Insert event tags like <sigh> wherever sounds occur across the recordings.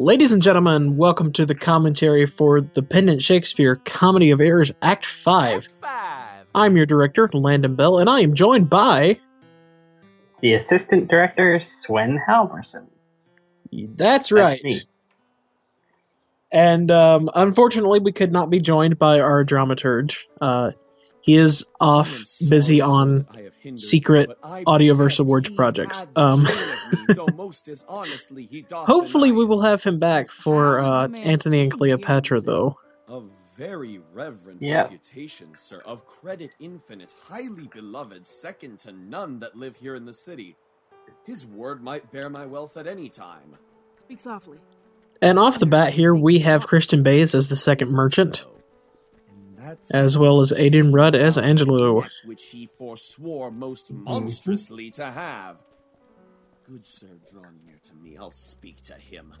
Ladies and gentlemen, welcome to the commentary for the Pendant Shakespeare Comedy of Errors Act 5. Five. I'm your director, Landon Beall, and I am joined by. The assistant director, Swen Halverson. That's That's right. me. And um, unfortunately, we could not be joined by our dramaturge. Uh, he is off busy on secret Audioverse Awards projects. Um, <laughs> hopefully, we will have him back for uh, the Antony and Cleopatra, though. A very reverend Yeah. reputation, sir, of credit infinite, highly beloved, second to none that live here in the city. His word might bear my wealth at any time. Speak softly. And off the bat here, we have Christian Bays as the second merchant. So, and that's as well as Aiden Rudd as Angelo. Which he forswore most mm-hmm. monstrously to have. Good sir, draw near to me. I'll speak to him.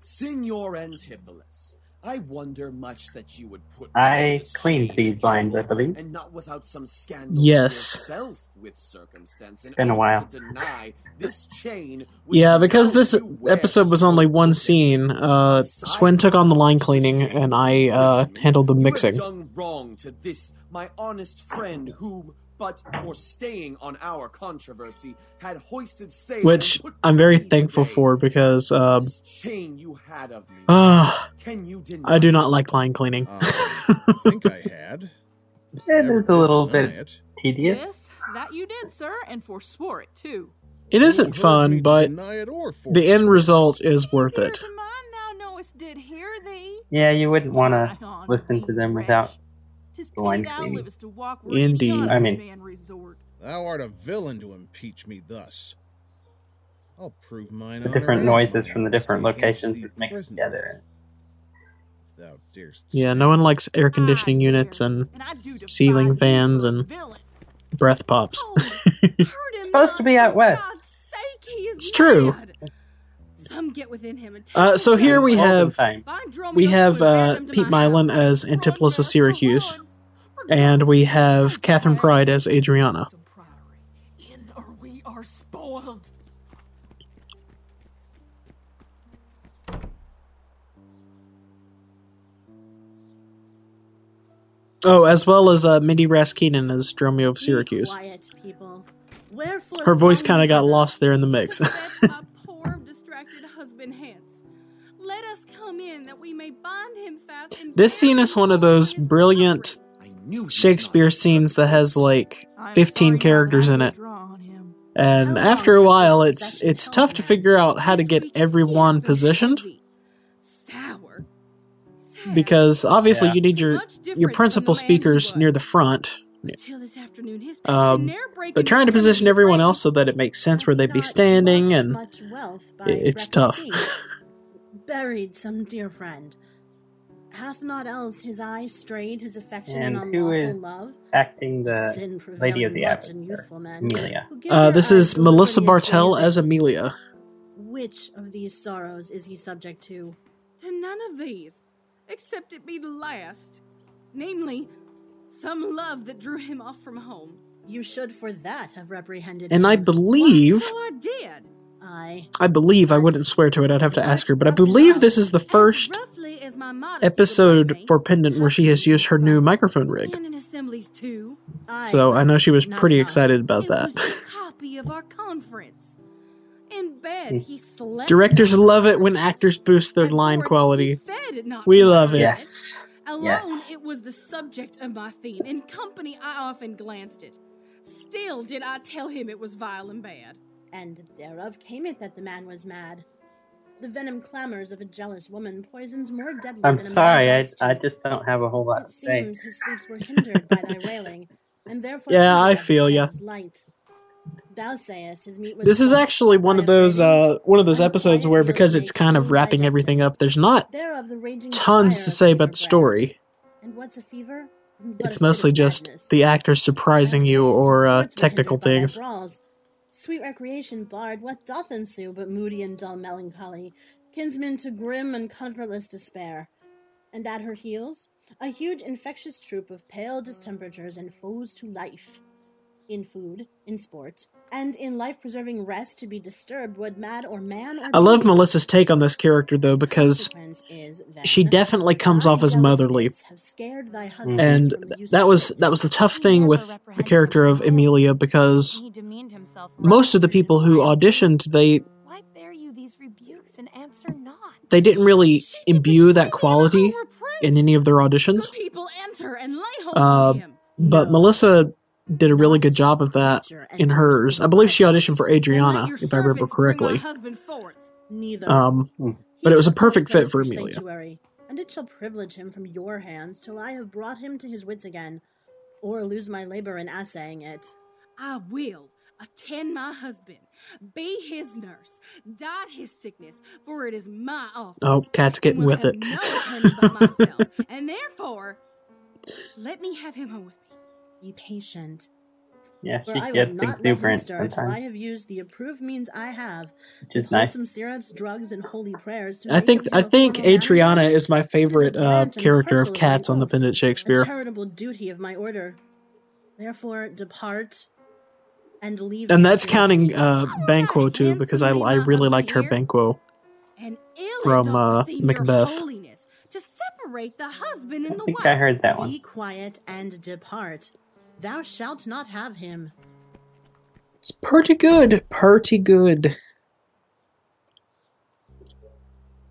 Signor Antipholus, I wonder much that you would put I the cleaned these lines, I believe. and not without some scandal Yes. to yourself with circumstance and Been a while. to deny this chain Yeah, because this episode was only one scene, uh, Swen took on the line cleaning, and I uh, handled the You have mixing. done wrong to this, my honest friend, whom, but for staying on our controversy, had hoisted sail. Which and put to I'm very thankful today. for because uh, This chain you had of me. ah, Can you deny I do not it? like line cleaning. Uh, I think I <laughs> had. It Never is a little bit it. tedious. Yes, that you did, sir, and forswore it too. It Who isn't fun, but deny it or the end result is worth it. to thou knowest did hear thee. Yeah, you wouldn't want to listen to them without. Tis the line pity thou cleaning. livest to walk Indeed. I mean- man resort. Thou art a villain to impeach me thus. I'll prove mine The different noises from the different locations thee mixed presently, together. Thou Yeah, no one likes air conditioning I units dare, and I ceiling fans and villain. breath pops. Oh, <laughs> hurt Supposed to be out west. God's sake, he is It's true. Mad. Some get within him Uh, so here we have time. Find Dromio we have uh, Pete my Milan as Run, Antipholus of Syracuse, and we have Catherine play. Pride as Adriana. Some priory. In or we are spoiled. Oh, as well as uh, Mindy Raskinen as Dromio of Syracuse. quiet, Her voice kind of got lost there in the mix. To fetch a poor distracted husband hence. Let us come in that we may bind him fast and This scene is one of those brilliant I knew he was Shakespeare scenes that has like 15 characters in it. draw on him. And after a while, it's it's tough to figure out how to get everyone he hath been positioned Sour. Because obviously Yeah. you need your your principal the man he speakers near the front, Until this afternoon, his Um, passion ne'er break but trying to position everyone else so that it makes sense where they'd be standing, and wealth by it's tough. <laughs> Buried some dear friend. Hath not else his eye strayed his affection And in who unlawful love? acting the Sin Lady of the much in Abyss, youthful men, Emilia? Uh, this is Melissa Bartell as Emilia. Which of these sorrows is he subject to? To none of these, except it be the last. Namely, some love that drew him off from home. You should for that have reprehended And I believe, Why, so I did. I. I believe, I wouldn't swear to it. I'd have to ask her, but I believe this is the first As as my modesty would episode for Pendant where she has used her new microphone rig. And in assemblies too. I. So I know she was pretty excited about that. copy of our conference. In bed, hmm. he slept. Directors love it when actors boost their line quality. he fed not We love it. Yes. Alone, Yes. it was the subject of my theme. In company, I often glanced it. Still did I tell him it was vile and bad. And thereof came it that the man was mad. The venom clamors of a jealous woman poisons more deadly I'm than a sorry, I, mad I dog's just don't have a whole lot It to say. seems his sleeps were hindered by thy railing, and therefore Yeah, I vision of his feel head ya. Light. Thou sayest his meat was This is actually one of those uh one of those episodes where because it's kind of wrapping everything up, there's not Thereof the raging tons to say about the story. And what's a fever? It's mostly just the actors surprising you or uh, technical hindered by thy things. Sweet recreation barred, what doth ensue but moody and dull melancholy, kinsman to grim and comfortless despair? And at her heels, a huge infectious troop of pale distemperatures and foes to life. In food, in sport, and in life preserving rest to be disturbed, would mad or man or I love beast. Melissa's take on this character though because Consequence is then, she definitely comes off as motherly. wits have scared thy husband and from the use that was that was the tough thing with the character of Emilia because He demeaned himself most of the people who auditioned they Why bear you these rebukes and answer not? they didn't really imbue that quality in any of their auditions people enter and lay hold Uh, but No. Melissa did a really good job of that in hers. I believe she auditioned for Adriana, if I remember servants bring my correctly. Neither. Um, but it was a perfect fit for Emilia. sanctuary, and it shall privilege him from your hands till I have brought him to his wits again, or lose my labor in assaying it. I will attend my husband, be his nurse, diet his sickness, for it is my office. Oh, cat's getting will with have it. No attorney but myself, <laughs> and therefore, let me have him home with me. Be patient, Yeah, for she I gets not let him exuberant stir I have used the approved means I have, which with is nice. wholesome syrups, drugs, and holy prayers. To I think of him I a think formal Adriana again. is my favorite uh, character of parcel of Cats my on the oath, Pendant A Shakespeare. charitable duty of my order. Therefore, depart and leave. And that's counting uh, Banquo too, because I I really liked her. Banquo. From, uh, Macbeth. To separate the husband and I the think wife. I heard that one. Be quiet and depart. Thou shalt not have him. It's pretty good, pretty good.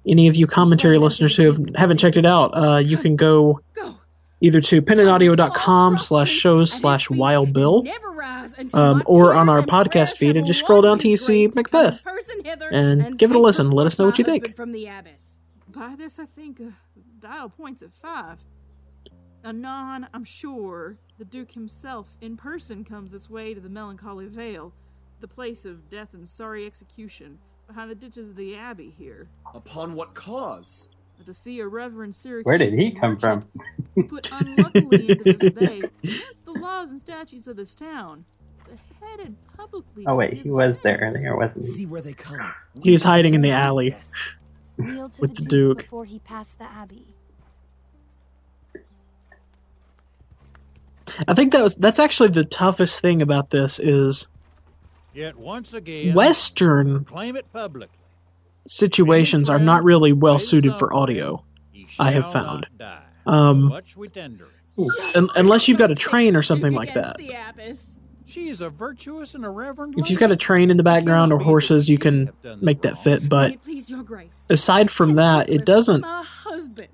Any of you commentary listeners who have, haven't checked it out, uh, you can go Go. either to pendantaudio.com slash shows slash wild bill um, or on our podcast feed and just scroll down till you see Macbeth and give it a listen. Let us know what you think. From the abbess. By this, I think uh, dial points at five. Anon, I'm sure the Duke himself in person comes this way to the Melancholy Vale, the place of death and sorry execution, behind the ditches of the Abbey here, Upon what cause? to see a Reverend Syracuse. Where did he come from? put unluckily into this <laughs> bay against the laws and statutes of this town, beheaded publicly. Oh wait, he was there offense. earlier, wasn't he? See where they come. He's hiding in the alley. <laughs> Kneel to With the, the Duke, Duke. before he passed the abbey. I think that was that's actually the toughest thing about this is Yet once again, Western claim it publicly. situations are not really well suited for audio. I have found. Um, Much we tender it. Un- unless you've got a train or something like that. The. She is a virtuous and a reverend. If you've got a train in the background or horses, you can make that fit. But May it please your grace. aside from that, it doesn't. My husband,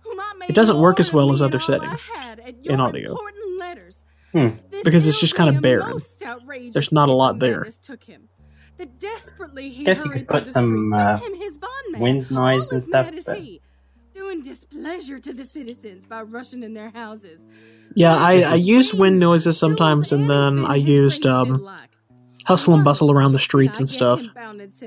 whom I made It doesn't work as well as other and all I settings in audio. Important letters. Hmm. Because it's just kinda barren. There's not a lot there. madness Took him. That desperately he Guess you could put some, uh, his wind noise all and stuff, but- he, doing displeasure to the citizens by rushing in their houses. Yeah, I, I His used wind noises sometimes, and then I used um, hustle and bustle around the streets I and get stuff.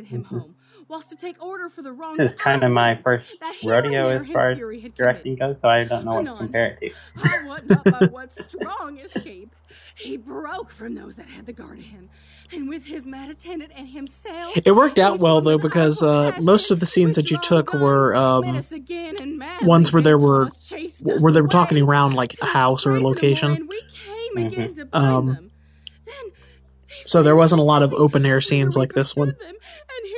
him bound and sent him home, whilst to take order for the wrongs This is kind of my first that here and rodeo as far as fury had directing goes, so I don't know what to compare it to. I what not by what strong <laughs> escape he broke from those that had the guard of him, and with his mad attendant and himself. It worked out well though because uh, most of the scenes that you took were um, again and ones where there were us, chased us where they were talking around like a house or a location. Lord, and we came Mhm. again to bind Um, them. Then they So there wasn't a lot of open air scenes like this one. pursued them, and here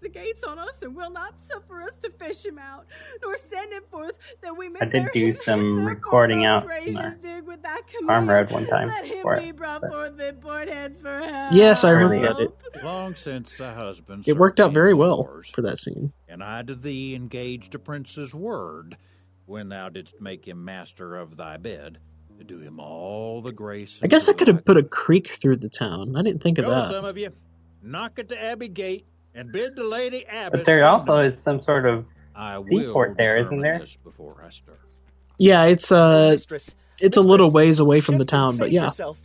the abbess shuts the gates on us and will not suffer us to fish him out, nor send him forth that we may I did do some recording out most in gracious our Duke, with thy farm road one time Let him for be brought but- forth in port heads for help. Yes, I Really remember it. that. It, Long since the husband it worked out very well wars, for that scene. And I to thee engaged a prince's word, when thou didst make him master of thy bed, to do him all the grace. I guess I could have put a creek through the town. I didn't think of Go, that. some of you, knock at the abbey gate and bid the lady abbess. But there also is some sort of I seaport will there, isn't determine there? this before I stir. Yeah, it's uh, Mistress, it's a little ways away from the town, but yeah. yourself.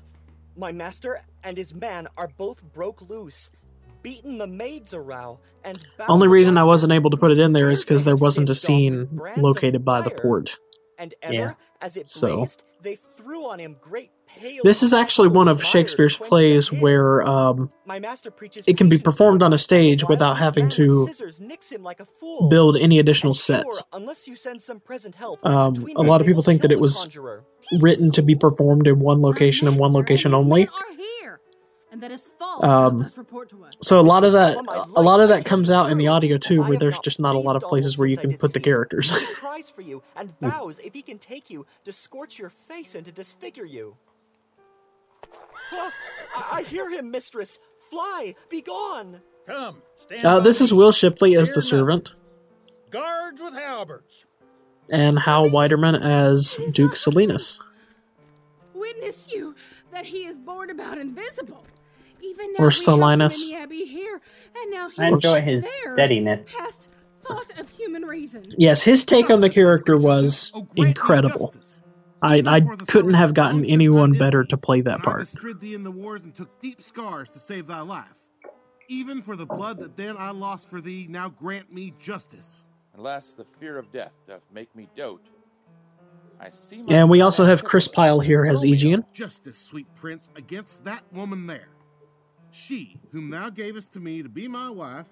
My master and his man are both broke loose, beaten the maids a row, and bound Only reason I wasn't able to put it in there is because there wasn't a had singed off with scene located by the port. And ever, Yeah. as it So- blazed, they threw on him great pale. This is actually one of Shakespeare's plays where um, it can be performed on a stage without having to build any additional sets. Um, a lot of people think that it was written to be performed in one location and one location only. Um. So a lot of that, a lot of that comes out in the audio too, where there's just not a lot of places where you can put the characters. <laughs> For you and vows if he can take you to scorch your face and to disfigure you. Ah, I, I hear him, mistress. Fly, be gone. Come, stand Uh, this is. Will Shipley as the servant, Guards with halberds. and Hal Weiderman as Duke Solinus. Witness you that he is born about invisible. Even now Or we have Solinus. him in the abbey here, and now he I enjoy his there, steadiness. Past thought of human reason. Yes, his take on the character was incredible. I, I couldn't have gotten anyone better to play that When I part. thee in the wars and took deep scars to save thy life. Even for the blood that then I lost for thee, now grant me justice. Unless the fear of death doth make me dote. I see And we also have Chris Pyle here as Aegeon. Justice, sweet prince, against that woman there. She, whom thou gavest to me to be my wife,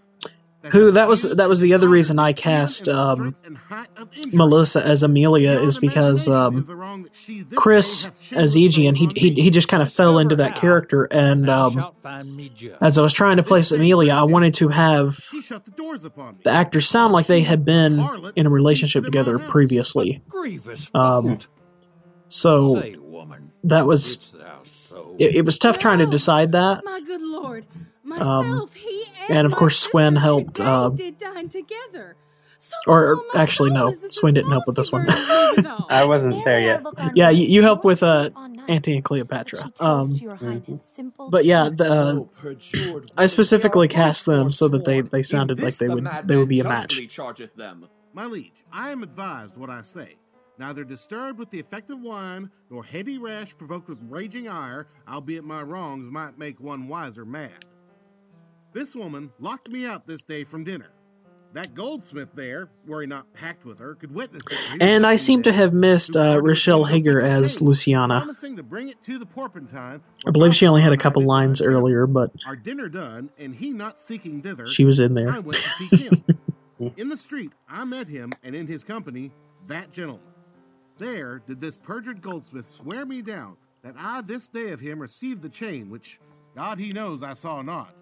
Who that was that was the other reason I cast um, Melissa as Emilia is because um, Chris as Aegeon he he he just kind of fell into that character and um, as I was trying to place Emilia I wanted to have the actors sound like they had been in a relationship together previously. Um, so that was so it, it was tough trying to decide that. My good lord, Um, myself, he and, and of course sister Swen helped uh, did dine together. So or actually no is Swen didn't help with this one. <laughs> I wasn't there yet. yeah, you, you help with uh, Antony and Cleopatra. Um, but yeah, the, uh, I specifically cast them so that they, they sounded like they would they would be a match. justly chargeth them. My liege, I am advised what I say. Neither disturbed with the effect of wine, nor heady rash provoked with raging ire, albeit my wrongs might make one wiser mad. This woman locked me out this day from dinner. That goldsmith there, were he not packed with her, could witness it. And I seem to have missed uh, Rochelle Hager as Luciana. promising to bring it to the Porpentine. I believe she only had a couple lines earlier, but Our dinner done, and he not seeking thither, She was in there. I went to seek him. <laughs> in the street, I met him, and in his company, that gentleman. There did this perjured goldsmith swear me down that I this day of him received the chain, which God he knows I saw not,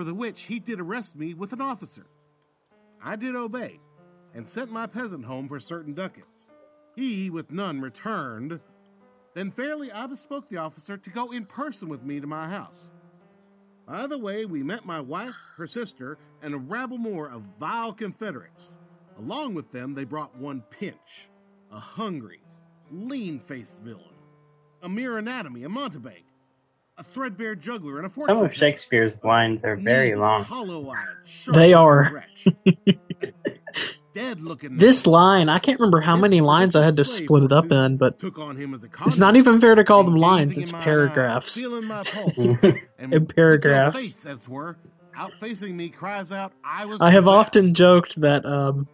for the which he did arrest me with an officer. I did obey, and sent my peasant home for certain ducats. He with none returned. Then fairly I bespoke the officer to go in person with me to my house. By the way, we met my wife, her sister, and a rabble more of vile confederates. Along with them, they brought one Pinch, a hungry, lean faced villain, a mere anatomy, a mountebank, a threadbare juggler, and a fortune Some of Shakespeare's lines are very long. They are. <laughs> dead looking. This line, I can't remember how many lines I had to split it up in, but took on him as a it's not even fair to call them lines, it's paragraphs. eyes, feeling my <laughs> pulse, and In paragraphs. no face, as 'twere, out facing me, cries out, "I was." I have often joked that um,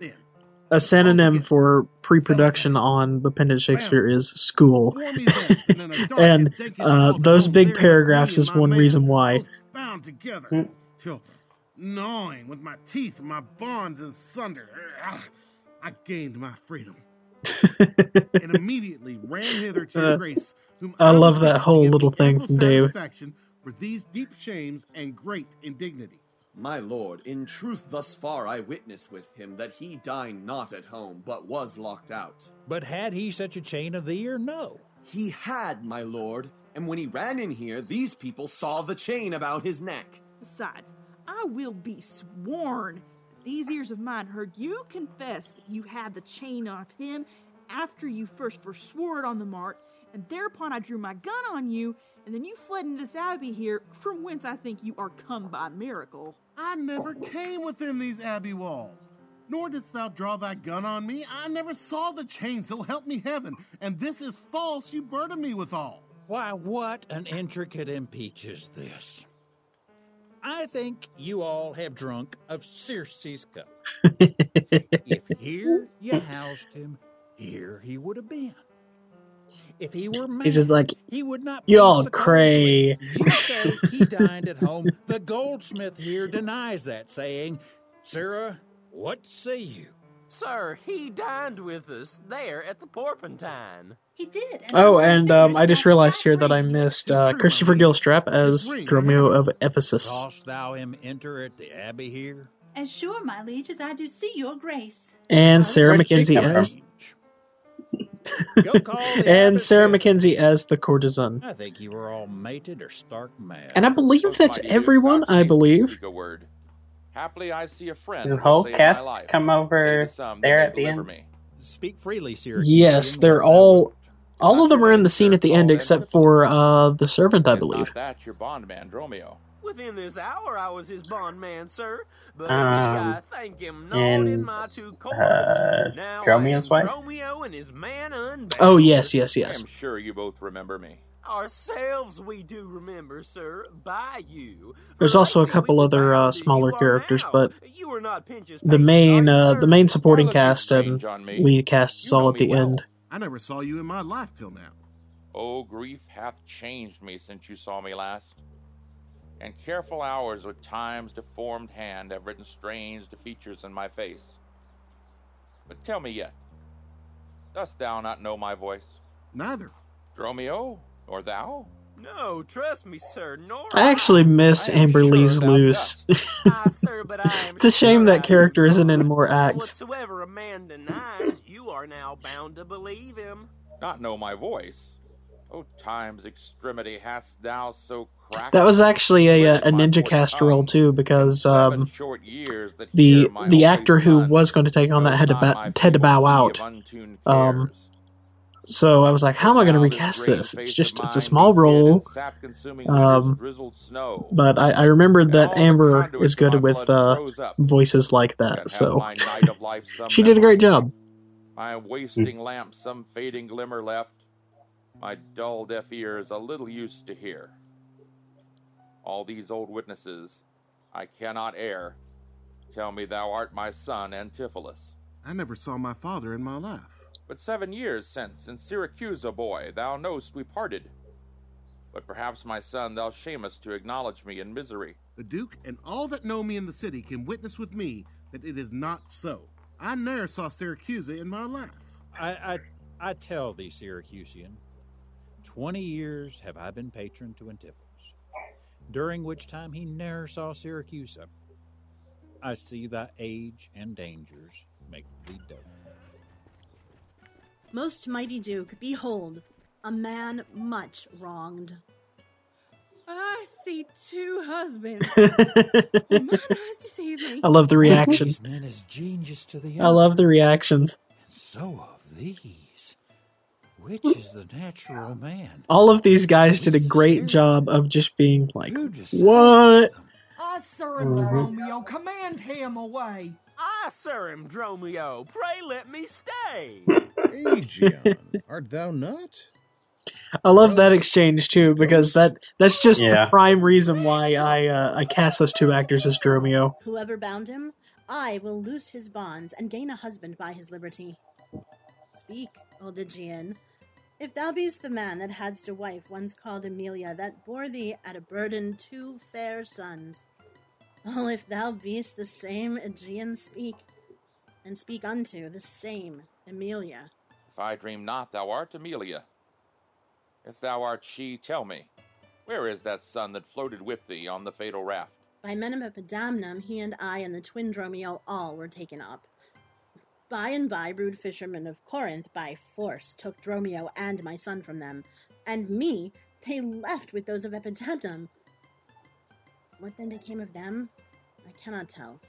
a synonym for pre-production on the Pendant Shakespeare is school, <laughs> and uh, those big paragraphs is one reason why. bound together till gnawing with my teeth my bonds in sunder. I gained my freedom. <laughs> and immediately ran hither to your Uh, grace, whom I love that whole little thing from Dave. For these deep shames and great indignities. My lord, in truth, thus far I witness with him that he dined not at home, but was locked out. But had he such a chain of thee or no? He had, my lord, and when he ran in here, these people saw the chain about his neck. Besides, I will be sworn that these ears of mine heard you confess that you had the chain off him after you first forswore it on the mart, and thereupon I drew my gun on you, and then you fled into this abbey here, from whence I think you are come by miracle. I never came within these abbey walls. Nor didst thou draw thy gun on me. I never saw the chain, so help me heaven. And this is false you burden me withal. Why, what an intricate impeach is this? I think you all have drunk of Circe's cup. <laughs> if here you housed him, here he would have been. If he were man, He's just like, he would not be y'all cray. You <laughs> say he dined at home. The goldsmith here denies that, saying, Sarah, what say you? Sir, he dined with us there at the Porpentine. He did. Oh, and um, I just realized here that I missed uh, Christopher Gilstrap as Dromio of Ephesus. Sawest thou him enter at the abbey here? As sure, my liege, as I do see your grace. And Sarah Where'd she Mackenzie come from? as Go call the <laughs> and Sarah McKenzie as the courtesan. I think you were all mated or stark mad. And I believe that's everyone. I believe. A word. Happily, I see a friend. Does the whole cast come over Pay the sum that there at the end? me. Speak freely, Sir. Yes, they're all. All of them are in the scene at the end except for uh, the servant, I believe. Not that your bondman, Dromio. Within this hour, I was his bondman, sir. But Um, I thank him not and, in my two coins. uh, now Dromio's wife? Dromio and his man unbound. Oh yes, yes, yes. I'm sure you both remember me. Ourselves we do remember, sir, by you. There's also a couple other uh, smaller characters, but You were not the main uh, the main supporting Why look you cast and strange lead cast is You all at the well. end. I never saw you in my life till now. Oh, grief hath changed me since you saw me last. And careful hours with time's deformed hand have written strange features in my face. But tell me yet, dost thou not know my voice? Neither. Dromio, oh, or thou? No, trust me, sir. Nor I actually miss I am Amber sure Lee's thou Luce. I, <laughs> ah, sir, but I am it's a shame sure that character isn't in more acts. Whatsoever a man denies, you are now bound to believe him. Not know my voice? O time's extremity hast thou so cracked That was actually a, uh, within a ninja cast role too, because um, short years that the the only actor who was going to take on that had to ba- had to bow out. Um, so I was like, how am I going to recast this? It's just it's a small be hid in role. Um, but I, I remembered that Amber conduits is good with uh, voices like that, so my night of life some <laughs> she did a great job. My hmm. wasting lamp some fading glimmer left. My dull deaf ears a little used to hear. All these old witnesses, I cannot err. Tell me thou art my son Antipholus. I never saw my father in my life. But seven years since, in Syracuse, a boy, thou knowst we parted. But perhaps, my son, thou shamest to acknowledge me in misery. The Duke and all that know me in the city can witness with me that it is not so. I ne'er saw Syracuse in my life. I, I, I tell thee, Syracusian, twenty years have I been patron to Antipholus, during which time he ne'er saw Syracuse. I see thy age and dangers make thee dote. Most mighty Duke, behold, a man much wronged. I see two husbands. <laughs> Mine eyes deceive me. I love the reaction. These men is genius to the I love the reactions. So of these, which is the natural man? All of these guys did a great job of just being like, "What?" I surrender, Mhm. Dromio. Command him away. I, sir, him, Dromio. Pray let me stay. <laughs> Aegeon, art thou not? I love that exchange too because that that's just Yeah. the prime reason why I uh, I cast those two actors as Dromio. Whoever bound him, I will loose his bonds and gain a husband by his liberty. Speak, old Aegeon. If thou beest the man that hadst a wife once called Emilia, that bore thee at a burden two fair sons. Oh, if thou beest the same Aegeon, speak, and speak unto the same Emilia. If I dream not, thou art Emilia. If thou art she, tell me, where is that son that floated with thee on the fatal raft? By men of Epidamnum, he and I and the twin Dromio all were taken up. By and by, rude fishermen of Corinth by force took Dromio and my son from them, and me they left with those of Epidamnum. What then became of them? I cannot tell.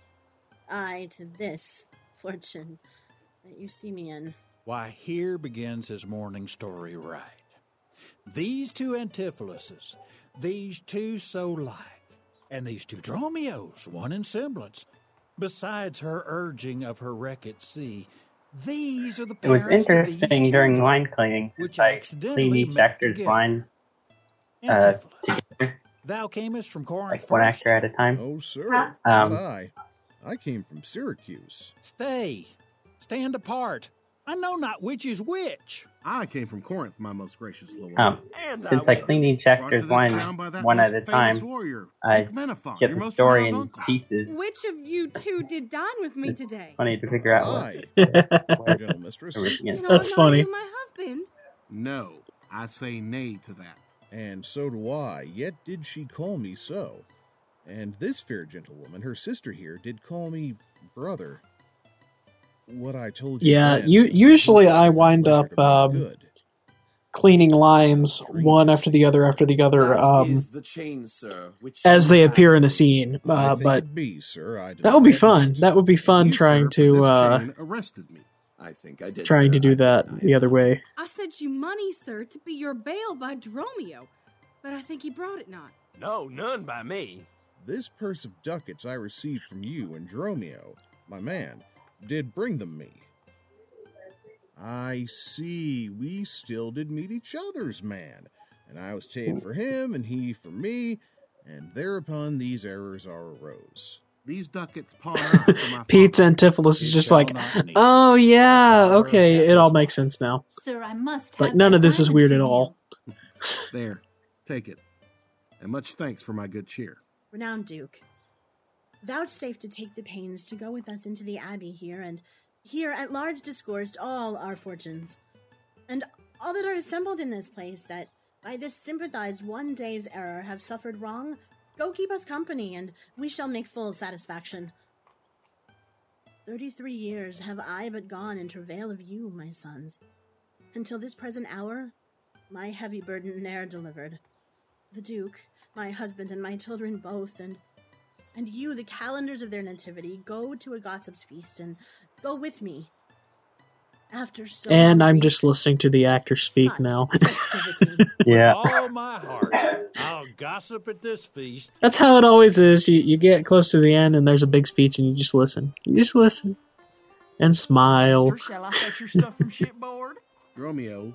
I to this fortune that you see me in. Why, here begins his morning story right. These two Antipholuses, these two so like, and these two Dromios, one in semblance, besides her urging of her wreck at sea, these are the It was parents of these interesting during children, line cleaning which I accidentally cleaned each met actor's together. line uh, together, Thou camest from Corinth like one first. actor at a time. Oh, sir, Um, not I. I came from Syracuse. Stay. Stand apart. I know not which is which. I came from Corinth, my most gracious lord. Um, since I cleaned each chapters one one at a time, I get the story in pieces. Which of you two did dine with me It's today? funny to figure out what. Gentle <laughs> mistress. everything is. You know, That's I'm funny. Not even my husband. No, I say nay to that. And so do I, yet did she call me so. And this fair gentlewoman, her sister here, did call me brother. What I told you. Yeah, then you usually I wind up um, cleaning lines one after the other after the other um, the chain, sir, which as they appear in a scene. Uh, but be, sir. I that would be fun. That would be fun You, trying sir, to this uh, chain arrested me. I think I did. trying sir. to do I that the other way. I sent you money, sir, to be your bail by Dromio, but I think he brought it not. No, none by me. This purse of ducats I received from you and Dromio, my man, did bring them me. I see, we still did meet each other's man, and I was ta'en for him, and he for me, and thereupon these errors are arose. These ducats pawn <laughs> out for my Pete's father. Antipholus is just like, oh yeah, okay, it all makes sense now. Sir, I must But have none of this is weird at all. There, take it. And much thanks for my good cheer. Renowned Duke, vouchsafe to take the pains to go with us into the abbey here, and here at large discoursed all our fortunes, and all that are assembled in this place that by this sympathized one day's error have suffered wrong, go keep us company, and we shall make full satisfaction. Thirty three years have I but gone in travail of you, my sons. Until this present hour, my heavy burden ne'er delivered. The Duke, my husband, and my children both, and and you, the calendars of their nativity, go to a gossip's feast and go with me. After so And I'm just listening to the actor speak now. <laughs> Yeah. With all my heart, I'll gossip at this feast. That's how it always is. You you get close to the end and there's a big speech and you just listen. You just listen and smile. Mister, shall I fetch your stuff from shipboard? <laughs> Dromio,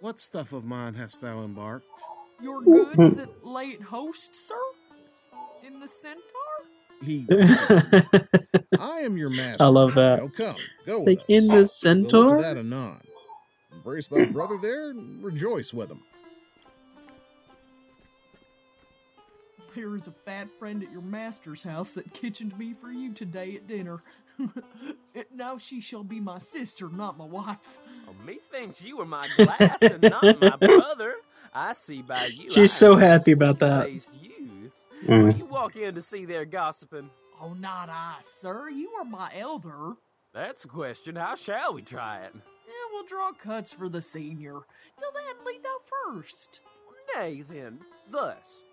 what stuff of mine hast thou embarked? Your goods that lay at host, sir? In the centaur? He, <laughs> I am your master. I love that. Now come, go It's like in the We'll centaur. that anon. Embrace thy <clears throat> brother there, and rejoice with him. There is a fat friend at your master's house that kitchened me for you today at dinner. It- <laughs> now she shall be my sister, not my wife. Oh, methinks you are my glass and not my <laughs> brother. I see by you. I She's so happy about that. sweet-faced youth. Mm. Will you walk in to see there gossiping? Oh, not I, sir. You are my elder. That's a question. How shall we try it? Yeah, we'll draw cuts for the senior. Till then, lead thou first. Nay, then, thus,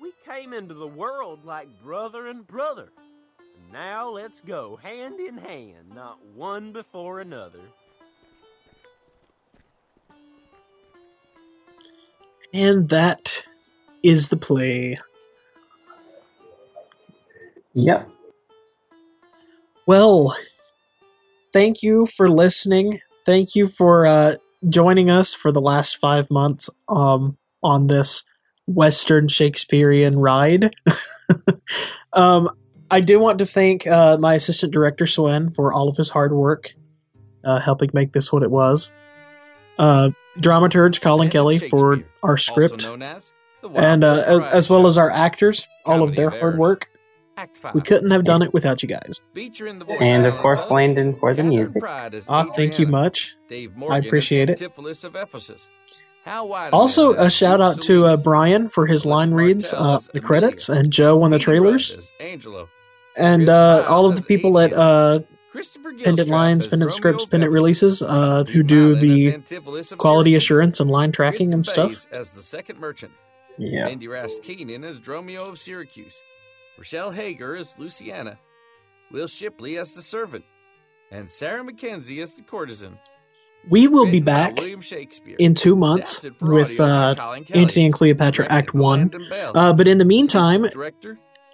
we came into the world like brother and brother. And now let's go hand in hand, not one before another. And that is the play. Yep. Well, thank you for listening. Thank you for uh, joining us for the last five months um, on this Western Shakespearean ride. <laughs> um, I do want to thank uh, my assistant director, Swen, for all of his hard work uh, helping make this what it was. Uh, dramaturge Colin Kelly for our script, known as the and uh, as well as our actors, all of their hard work. Act five. We couldn't have done it without you guys. Featuring the voice And of course, Landon for the Catherine music. Pride as Ah, thank you much. Dave I Morgan as appreciate it. Of Ephesus. Hal Weideman Also, a shout out to uh, Brian for his line reads, uh, the credits, and Joe on the trailers, Angelo. and uh, all of the people at Adrian. uh, Pendant Lines, as Pendant Scripts, of Pendant Releases, uh, who do the as Antipholus of quality assurance and line tracking and stuff. Bays as the second merchant. Yeah. Mindy Rast Keenan as Dromio of Syracuse. Rochelle Hager as Luciana. Will Shipley as the servant. And Sarah McKenzie as the courtesan. We will be back in two months with uh, Antony and Cleopatra Act 1. Uh, but in the meantime,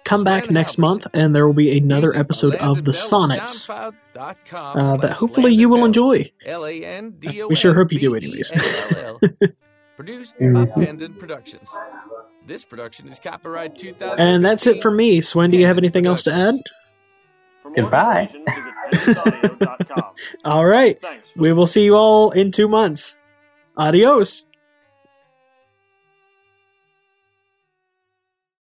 come back next month and there will be another episode of The Sonnets uh, that hopefully you will enjoy. We sure hope you do anyways. <laughs> Produced by. Pendant Productions. This production is copyright 2000. And that's it for me. Swen, do you have anything else to add? Goodbye. <laughs> all right. We will see you all in two months. Adios.